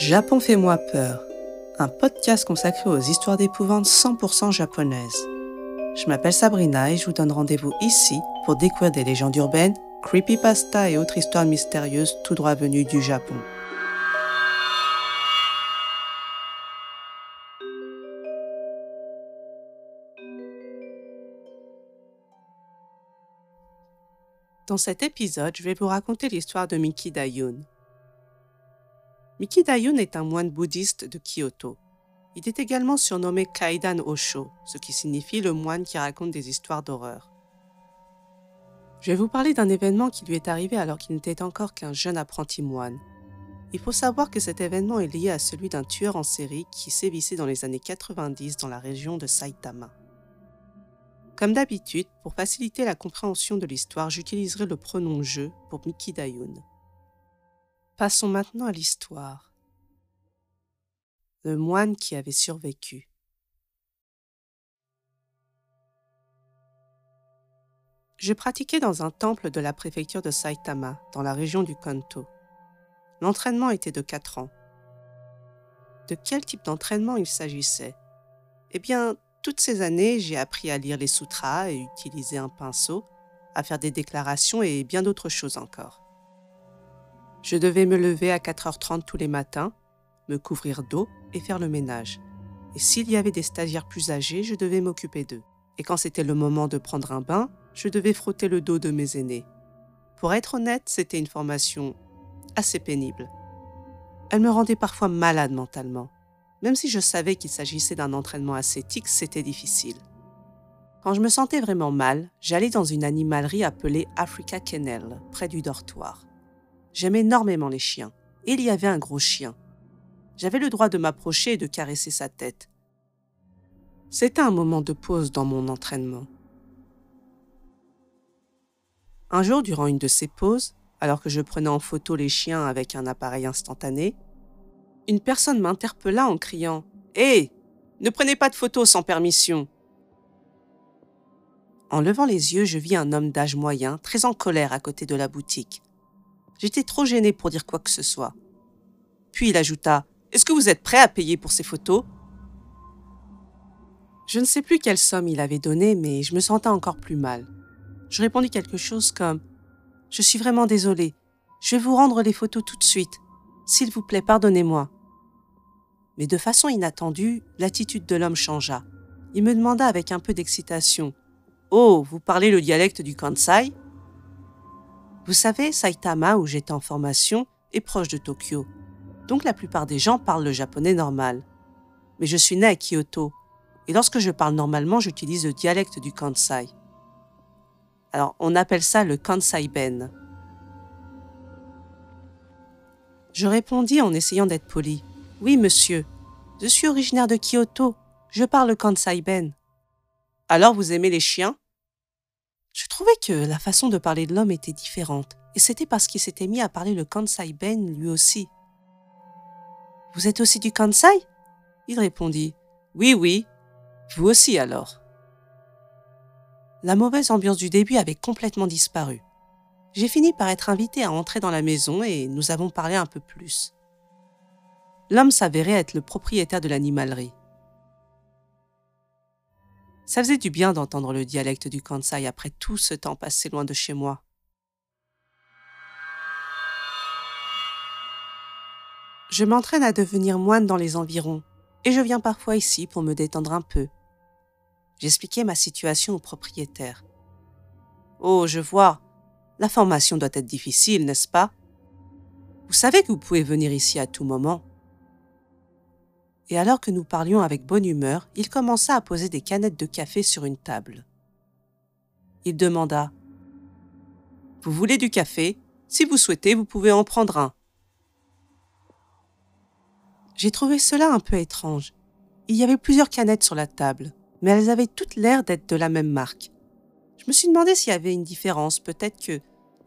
Japon fait-moi peur, un podcast consacré aux histoires d'épouvante 100% japonaises. Je m'appelle Sabrina et je vous donne rendez-vous ici pour découvrir des légendes urbaines, creepypasta et autres histoires mystérieuses tout droit venues du Japon. Dans cet épisode, je vais vous raconter l'histoire de Miki Dayun. Miki Dayun est un moine bouddhiste de Kyoto. Il est également surnommé Kaidan Osho, ce qui signifie le moine qui raconte des histoires d'horreur. Je vais vous parler d'un événement qui lui est arrivé alors qu'il n'était encore qu'un jeune apprenti moine. Il faut savoir que cet événement est lié à celui d'un tueur en série qui sévissait dans les années 90 dans la région de Saitama. Comme d'habitude, pour faciliter la compréhension de l'histoire, j'utiliserai le pronom je pour Miki Dayun. Passons maintenant à l'histoire. Le moine qui avait survécu. Je pratiquais dans un temple de la préfecture de Saitama, dans la région du Kanto. L'entraînement était de 4 ans. De quel type d'entraînement il s'agissait? Eh bien, toutes ces années, j'ai appris à lire les sutras et utiliser un pinceau, à faire des déclarations et bien d'autres choses encore. Je devais me lever à 4h30 tous les matins, me couvrir d'eau et faire le ménage. Et s'il y avait des stagiaires plus âgés, je devais m'occuper d'eux. Et quand c'était le moment de prendre un bain, je devais frotter le dos de mes aînés. Pour être honnête, c'était une formation assez pénible. Elle me rendait parfois malade mentalement. Même si je savais qu'il s'agissait d'un entraînement ascétique, c'était difficile. Quand je me sentais vraiment mal, j'allais dans une animalerie appelée Africa Kennel, près du dortoir. J'aime énormément les chiens, et il y avait un gros chien. J'avais le droit de m'approcher et de caresser sa tête. C'était un moment de pause dans mon entraînement. Un jour, durant une de ces pauses, alors que je prenais en photo les chiens avec un appareil instantané, une personne m'interpella en criant Hé Ne prenez pas de photos sans permission En levant les yeux, je vis un homme d'âge moyen, très en colère à côté de la boutique. J'étais trop gêné pour dire quoi que ce soit. Puis il ajouta Est-ce que vous êtes prêt à payer pour ces photos? Je ne sais plus quelle somme il avait donnée, mais je me sentais encore plus mal. Je répondis quelque chose comme Je suis vraiment désolé. Je vais vous rendre les photos tout de suite. S'il vous plaît, pardonnez-moi. Mais de façon inattendue, l'attitude de l'homme changea. Il me demanda avec un peu d'excitation Oh, vous parlez le dialecte du Kansai? Vous savez, Saitama, où j'étais en formation, est proche de Tokyo. Donc la plupart des gens parlent le japonais normal. Mais je suis né à Kyoto. Et lorsque je parle normalement, j'utilise le dialecte du Kansai. Alors, on appelle ça le Kansai Ben. Je répondis en essayant d'être poli. Oui, monsieur. Je suis originaire de Kyoto. Je parle Kansai Ben. Alors vous aimez les chiens? Je trouvais que la façon de parler de l'homme était différente, et c'était parce qu'il s'était mis à parler le Kansai Ben lui aussi. Vous êtes aussi du Kansai? Il répondit. Oui, oui. Vous aussi alors. La mauvaise ambiance du début avait complètement disparu j'ai fini par être invité à entrer dans la maison et nous avons parlé un peu plus. L'homme s'avérait être le propriétaire de l'animalerie. Ça faisait du bien d'entendre le dialecte du Kansai après tout ce temps passé loin de chez moi. Je m'entraîne à devenir moine dans les environs et je viens parfois ici pour me détendre un peu. J'expliquais ma situation au propriétaire. Oh, je vois, la formation doit être difficile, n'est-ce pas? Vous savez que vous pouvez venir ici à tout moment. Et alors que nous parlions avec bonne humeur, il commença à poser des canettes de café sur une table. Il demanda Vous voulez du café? Si vous souhaitez, vous pouvez en prendre un. J'ai trouvé cela un peu étrange. Il y avait plusieurs canettes sur la table, mais elles avaient toutes l'air d'être de la même marque. Je me suis demandé s'il y avait une différence, peut-être que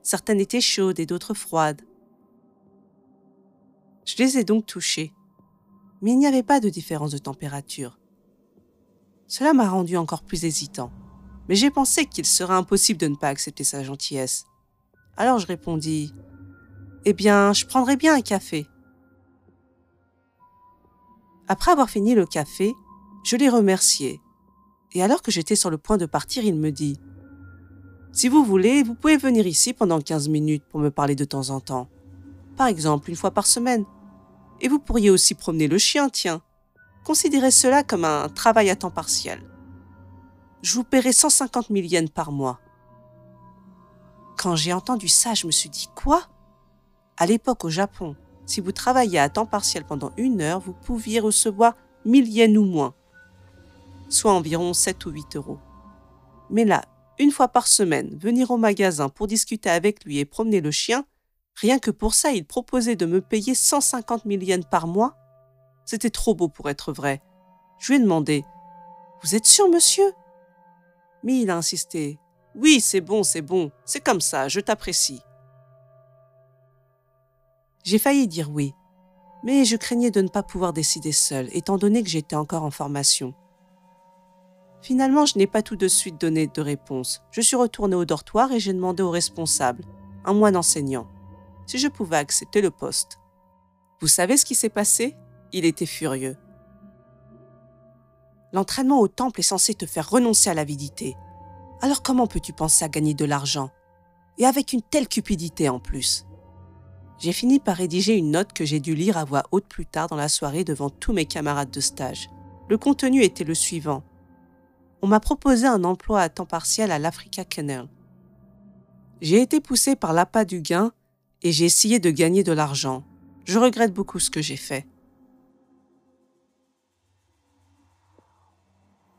Certaines étaient chaudes et d'autres froides. Je les ai donc touchées, mais il n'y avait pas de différence de température. Cela m'a rendu encore plus hésitant, mais j'ai pensé qu'il serait impossible de ne pas accepter sa gentillesse. Alors je répondis Eh bien, je prendrais bien un café. Après avoir fini le café, je l'ai remercié. Et alors que j'étais sur le point de partir, il me dit Si vous voulez, vous pouvez venir ici pendant 15 minutes pour me parler de temps en temps. Par exemple, une fois par semaine. Et vous pourriez aussi promener le chien, tiens. Considérez cela comme un travail à temps partiel. Je vous paierai 150 000 yens par mois. Quand j'ai entendu ça, je me suis dit Quoi? À l'époque, au Japon, si vous travailliez à temps partiel pendant une heure, vous pouviez recevoir 1000 yens ou moins, soit environ 7 ou 8 euros. Mais là, une fois par semaine, venir au magasin pour discuter avec lui et promener le chien, rien que pour ça, il proposait de me payer 150 000 yens par mois. C'était trop beau pour être vrai. Je lui ai demandé Vous êtes sûr, monsieur? Mais il a insisté Oui, c'est bon, c'est bon, c'est comme ça, je t'apprécie. J'ai failli dire oui, mais je craignais de ne pas pouvoir décider seul, étant donné que j'étais encore en formation. Finalement, je n'ai pas tout de suite donné de réponse. Je suis retourné au dortoir et j'ai demandé au responsable, un moine enseignant, si je pouvais accepter le poste. Vous savez ce qui s'est passé? Il était furieux. L'entraînement au temple est censé te faire renoncer à l'avidité. Alors comment peux-tu penser à gagner de l'argent? Et avec une telle cupidité en plus j'ai fini par rédiger une note que j'ai dû lire à voix haute plus tard dans la soirée devant tous mes camarades de stage. Le contenu était le suivant. On m'a proposé un emploi à temps partiel à l'Africa Canal. J'ai été poussé par l'appât du gain et j'ai essayé de gagner de l'argent. Je regrette beaucoup ce que j'ai fait.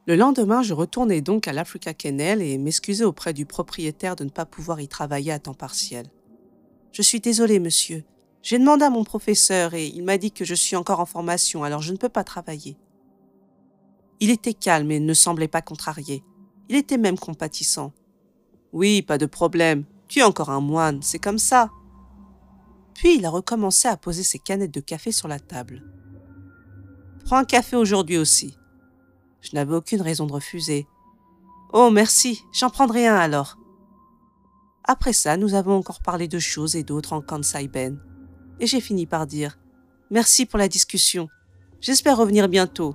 Le lendemain, je retournai donc à l'Africa Kennel et m'excusai auprès du propriétaire de ne pas pouvoir y travailler à temps partiel. Je suis désolé, monsieur. J'ai demandé à mon professeur et il m'a dit que je suis encore en formation, alors je ne peux pas travailler. Il était calme et ne semblait pas contrarié. Il était même compatissant. Oui, pas de problème. Tu es encore un moine, c'est comme ça. Puis il a recommencé à poser ses canettes de café sur la table. Prends un café aujourd'hui aussi. Je n'avais aucune raison de refuser. Oh, merci, j'en prendrai un alors. Après ça, nous avons encore parlé de choses et d'autres en Kansai Ben. Et j'ai fini par dire Merci pour la discussion. J'espère revenir bientôt.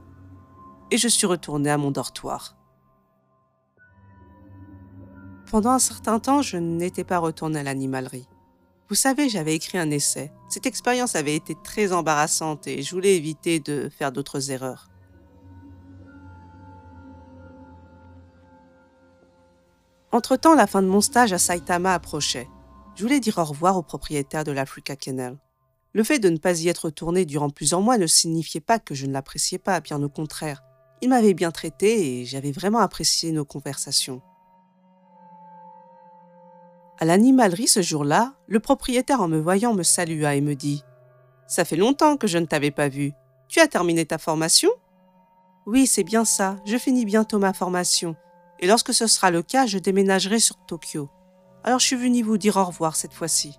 Et je suis retourné à mon dortoir. Pendant un certain temps, je n'étais pas retourné à l'animalerie. Vous savez, j'avais écrit un essai. Cette expérience avait été très embarrassante et je voulais éviter de faire d'autres erreurs. Entre-temps, la fin de mon stage à Saitama approchait. Je voulais dire au revoir au propriétaire de l'Africa Kennel. Le fait de ne pas y être retourné durant plusieurs mois ne signifiait pas que je ne l'appréciais pas, bien au contraire. Il m'avait bien traité et j'avais vraiment apprécié nos conversations. À l'animalerie ce jour-là, le propriétaire en me voyant me salua et me dit Ça fait longtemps que je ne t'avais pas vu. Tu as terminé ta formation? Oui, c'est bien ça. Je finis bientôt ma formation et lorsque ce sera le cas, je déménagerai sur Tokyo. Alors je suis venu vous dire au revoir cette fois-ci.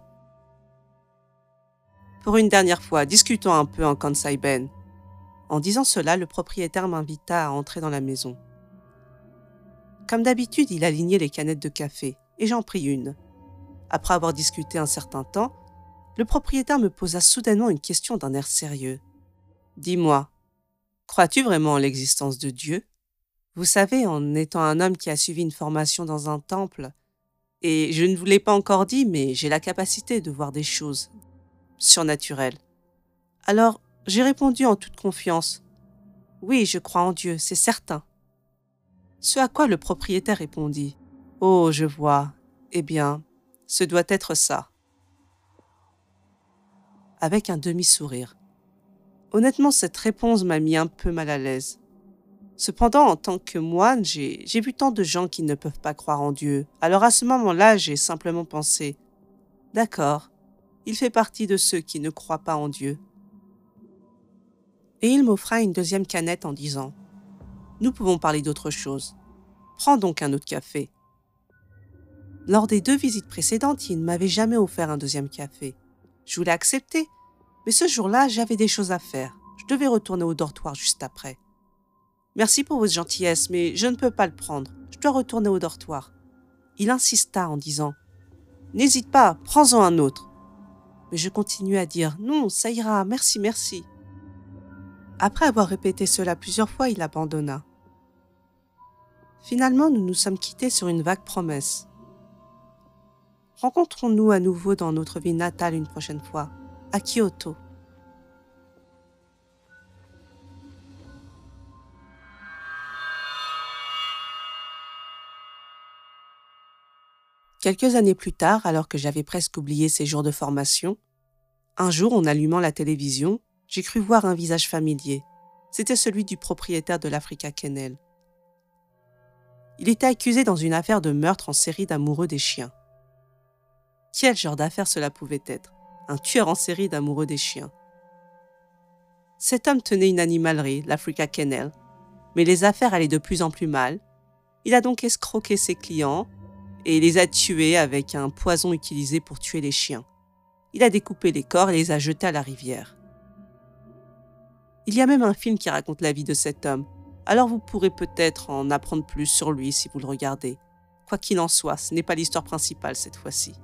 Pour une dernière fois, discutons un peu en Kansai Ben. En disant cela, le propriétaire m'invita à entrer dans la maison. Comme d'habitude, il alignait les canettes de café, et j'en pris une. Après avoir discuté un certain temps, le propriétaire me posa soudainement une question d'un air sérieux. Dis-moi, crois-tu vraiment en l'existence de Dieu? Vous savez, en étant un homme qui a suivi une formation dans un temple, et je ne vous l'ai pas encore dit, mais j'ai la capacité de voir des choses surnaturelles. Alors, j'ai répondu en toute confiance. Oui, je crois en Dieu, c'est certain. Ce à quoi le propriétaire répondit. Oh, je vois. Eh bien, ce doit être ça. Avec un demi-sourire. Honnêtement, cette réponse m'a mis un peu mal à l'aise. Cependant, en tant que moine, j'ai vu tant de gens qui ne peuvent pas croire en Dieu. Alors à ce moment-là, j'ai simplement pensé, d'accord, il fait partie de ceux qui ne croient pas en Dieu. Et il m'offra une deuxième canette en disant, nous pouvons parler d'autre chose. Prends donc un autre café. Lors des deux visites précédentes, il ne m'avait jamais offert un deuxième café. Je voulais accepter, mais ce jour-là, j'avais des choses à faire. Je devais retourner au dortoir juste après. Merci pour votre gentillesse, mais je ne peux pas le prendre. Je dois retourner au dortoir. Il insista en disant N'hésite pas, prends-en un autre. Mais je continuai à dire Non, ça ira, merci, merci. Après avoir répété cela plusieurs fois, il abandonna. Finalement, nous nous sommes quittés sur une vague promesse. Rencontrons-nous à nouveau dans notre ville natale une prochaine fois, à Kyoto. Quelques années plus tard, alors que j'avais presque oublié ces jours de formation, un jour, en allumant la télévision, j'ai cru voir un visage familier. C'était celui du propriétaire de l'Africa Kennel. Il était accusé dans une affaire de meurtre en série d'amoureux des chiens. Quel genre d'affaire cela pouvait être? Un tueur en série d'amoureux des chiens. Cet homme tenait une animalerie, l'Africa Kennel, mais les affaires allaient de plus en plus mal. Il a donc escroqué ses clients et les a tués avec un poison utilisé pour tuer les chiens. Il a découpé les corps et les a jetés à la rivière. Il y a même un film qui raconte la vie de cet homme, alors vous pourrez peut-être en apprendre plus sur lui si vous le regardez. Quoi qu'il en soit, ce n'est pas l'histoire principale cette fois-ci.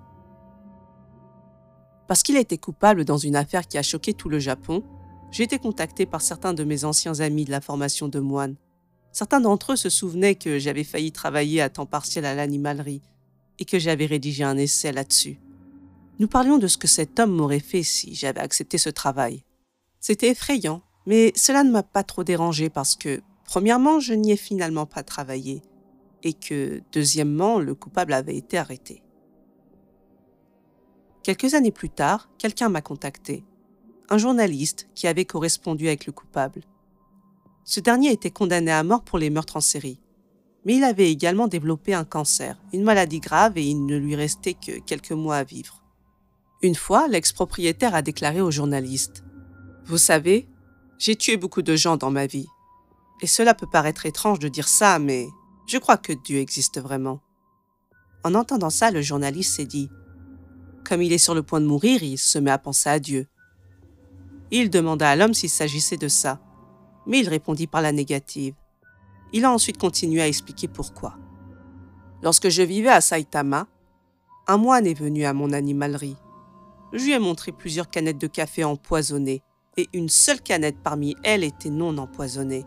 Parce qu'il a été coupable dans une affaire qui a choqué tout le Japon, j'ai été contacté par certains de mes anciens amis de la formation de moine. Certains d'entre eux se souvenaient que j'avais failli travailler à temps partiel à l'animalerie et que j'avais rédigé un essai là-dessus. Nous parlions de ce que cet homme m'aurait fait si j'avais accepté ce travail. C'était effrayant, mais cela ne m'a pas trop dérangé parce que, premièrement, je n'y ai finalement pas travaillé, et que, deuxièmement, le coupable avait été arrêté. Quelques années plus tard, quelqu'un m'a contacté, un journaliste qui avait correspondu avec le coupable. Ce dernier était condamné à mort pour les meurtres en série, mais il avait également développé un cancer, une maladie grave et il ne lui restait que quelques mois à vivre. Une fois, l'ex-propriétaire a déclaré au journaliste Vous savez, j'ai tué beaucoup de gens dans ma vie. Et cela peut paraître étrange de dire ça, mais je crois que Dieu existe vraiment. En entendant ça, le journaliste s'est dit Comme il est sur le point de mourir, il se met à penser à Dieu. Il demanda à l'homme s'il s'agissait de ça, mais il répondit par la négative. Il a ensuite continué à expliquer pourquoi. Lorsque je vivais à Saitama, un moine est venu à mon animalerie je lui ai montré plusieurs canettes de café empoisonnées, et une seule canette parmi elles était non empoisonnée.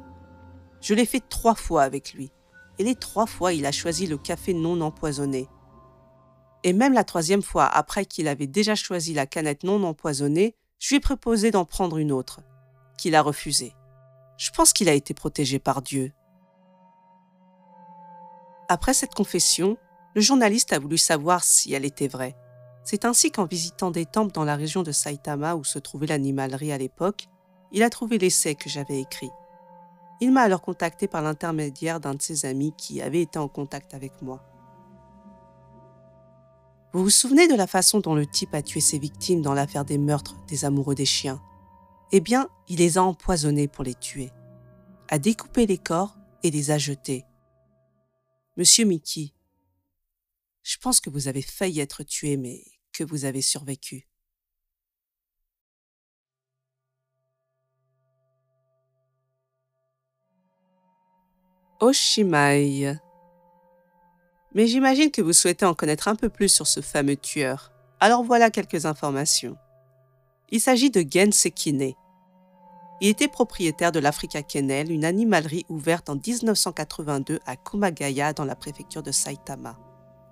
Je l'ai fait trois fois avec lui, et les trois fois il a choisi le café non empoisonné. Et même la troisième fois, après qu'il avait déjà choisi la canette non empoisonnée, je lui ai proposé d'en prendre une autre, qu'il a refusée. Je pense qu'il a été protégé par Dieu. Après cette confession, le journaliste a voulu savoir si elle était vraie. C'est ainsi qu'en visitant des temples dans la région de Saitama où se trouvait l'animalerie à l'époque, il a trouvé l'essai que j'avais écrit. Il m'a alors contacté par l'intermédiaire d'un de ses amis qui avait été en contact avec moi. Vous vous souvenez de la façon dont le type a tué ses victimes dans l'affaire des meurtres des amoureux des chiens? Eh bien, il les a empoisonnés pour les tuer, a découpé les corps et les a jetés. Monsieur Mickey, je pense que vous avez failli être tué, mais que vous avez survécu. Oshimai. Mais j'imagine que vous souhaitez en connaître un peu plus sur ce fameux tueur. Alors voilà quelques informations. Il s'agit de Gen Sekine. Il était propriétaire de l'Africa Kennel, une animalerie ouverte en 1982 à Kumagaya dans la préfecture de Saitama.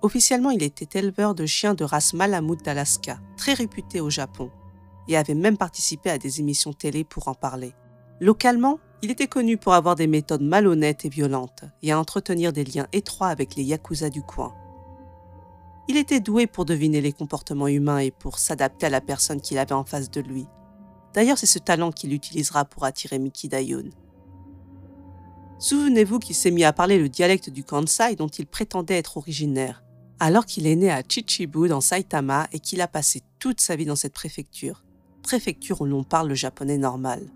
Officiellement, il était éleveur de chiens de race Malamute d'Alaska, très réputé au Japon, et avait même participé à des émissions télé pour en parler. Localement, il était connu pour avoir des méthodes malhonnêtes et violentes, et à entretenir des liens étroits avec les yakuza du coin. Il était doué pour deviner les comportements humains et pour s'adapter à la personne qu'il avait en face de lui. D'ailleurs, c'est ce talent qu'il utilisera pour attirer Miki Dayun. Souvenez-vous qu'il s'est mis à parler le dialecte du Kansai dont il prétendait être originaire alors qu'il est né à Chichibu dans Saitama et qu'il a passé toute sa vie dans cette préfecture, préfecture où l'on parle le japonais normal.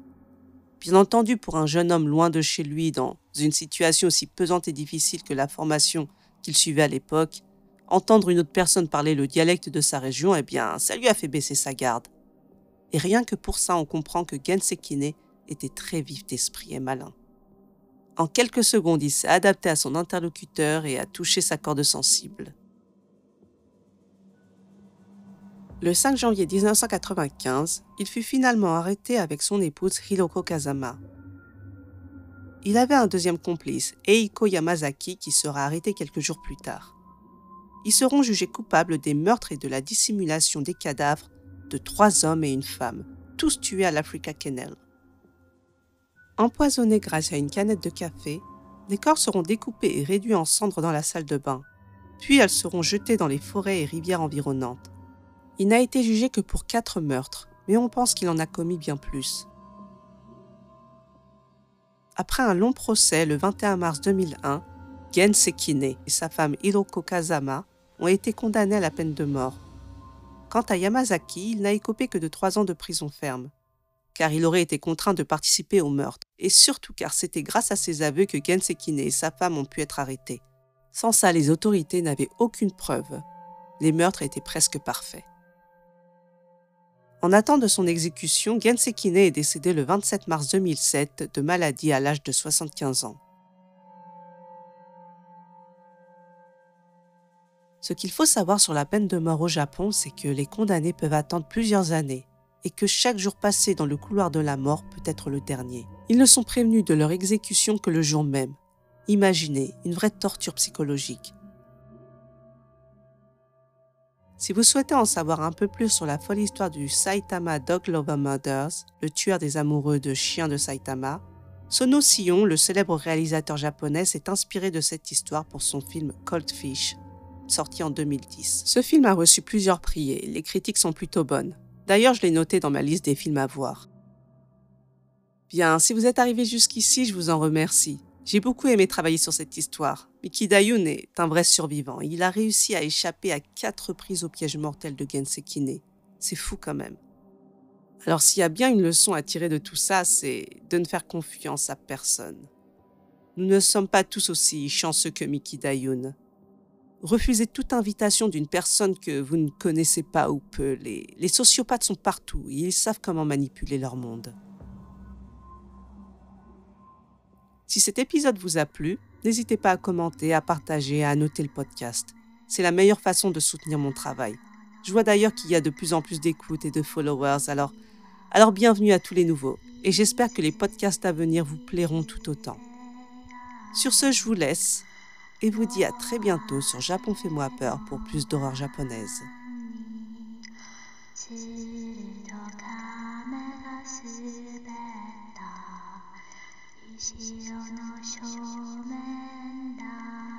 Bien entendu, pour un jeune homme loin de chez lui, dans une situation aussi pesante et difficile que la formation qu'il suivait à l'époque, entendre une autre personne parler le dialecte de sa région, eh bien, ça lui a fait baisser sa garde. Et rien que pour ça, on comprend que Gensekine était très vif d'esprit et malin. En quelques secondes, il s'est adapté à son interlocuteur et a touché sa corde sensible. Le 5 janvier 1995, il fut finalement arrêté avec son épouse Hiroko Kazama. Il avait un deuxième complice, Eiko Yamazaki, qui sera arrêté quelques jours plus tard. Ils seront jugés coupables des meurtres et de la dissimulation des cadavres de trois hommes et une femme, tous tués à l'Africa Kennel. Empoisonnés grâce à une canette de café, les corps seront découpés et réduits en cendres dans la salle de bain, puis elles seront jetées dans les forêts et rivières environnantes. Il n'a été jugé que pour quatre meurtres, mais on pense qu'il en a commis bien plus. Après un long procès le 21 mars 2001, Gen Sekine et sa femme Hiroko Kazama ont été condamnés à la peine de mort. Quant à Yamazaki, il n'a écopé que de trois ans de prison ferme, car il aurait été contraint de participer au meurtre, et surtout car c'était grâce à ses aveux que Gen Sekine et sa femme ont pu être arrêtés. Sans ça, les autorités n'avaient aucune preuve. Les meurtres étaient presque parfaits. En attente de son exécution, Gensekine est décédé le 27 mars 2007 de maladie à l'âge de 75 ans. Ce qu'il faut savoir sur la peine de mort au Japon, c'est que les condamnés peuvent attendre plusieurs années et que chaque jour passé dans le couloir de la mort peut être le dernier. Ils ne sont prévenus de leur exécution que le jour même. Imaginez une vraie torture psychologique. Si vous souhaitez en savoir un peu plus sur la folle histoire du Saitama Dog Lover Murders, le tueur des amoureux de chiens de Saitama, Sono Sion, le célèbre réalisateur japonais, s'est inspiré de cette histoire pour son film Cold Fish, sorti en 2010. Ce film a reçu plusieurs prix et les critiques sont plutôt bonnes. D'ailleurs, je l'ai noté dans ma liste des films à voir. Bien, si vous êtes arrivé jusqu'ici, je vous en remercie. J'ai beaucoup aimé travailler sur cette histoire. Miki Dayun est un vrai survivant. Il a réussi à échapper à quatre reprises au piège mortel de Gensekine. C'est fou quand même. Alors s'il y a bien une leçon à tirer de tout ça, c'est de ne faire confiance à personne. Nous ne sommes pas tous aussi chanceux que Miki Dayun. Refusez toute invitation d'une personne que vous ne connaissez pas ou peu. Les, les sociopathes sont partout et ils savent comment manipuler leur monde. Si cet épisode vous a plu, n'hésitez pas à commenter, à partager, à noter le podcast. C'est la meilleure façon de soutenir mon travail. Je vois d'ailleurs qu'il y a de plus en plus d'écoutes et de followers, alors, alors bienvenue à tous les nouveaux. Et j'espère que les podcasts à venir vous plairont tout autant. Sur ce, je vous laisse et vous dis à très bientôt sur Japon fait-moi peur pour plus d'horreur japonaise. 潮の正面だ。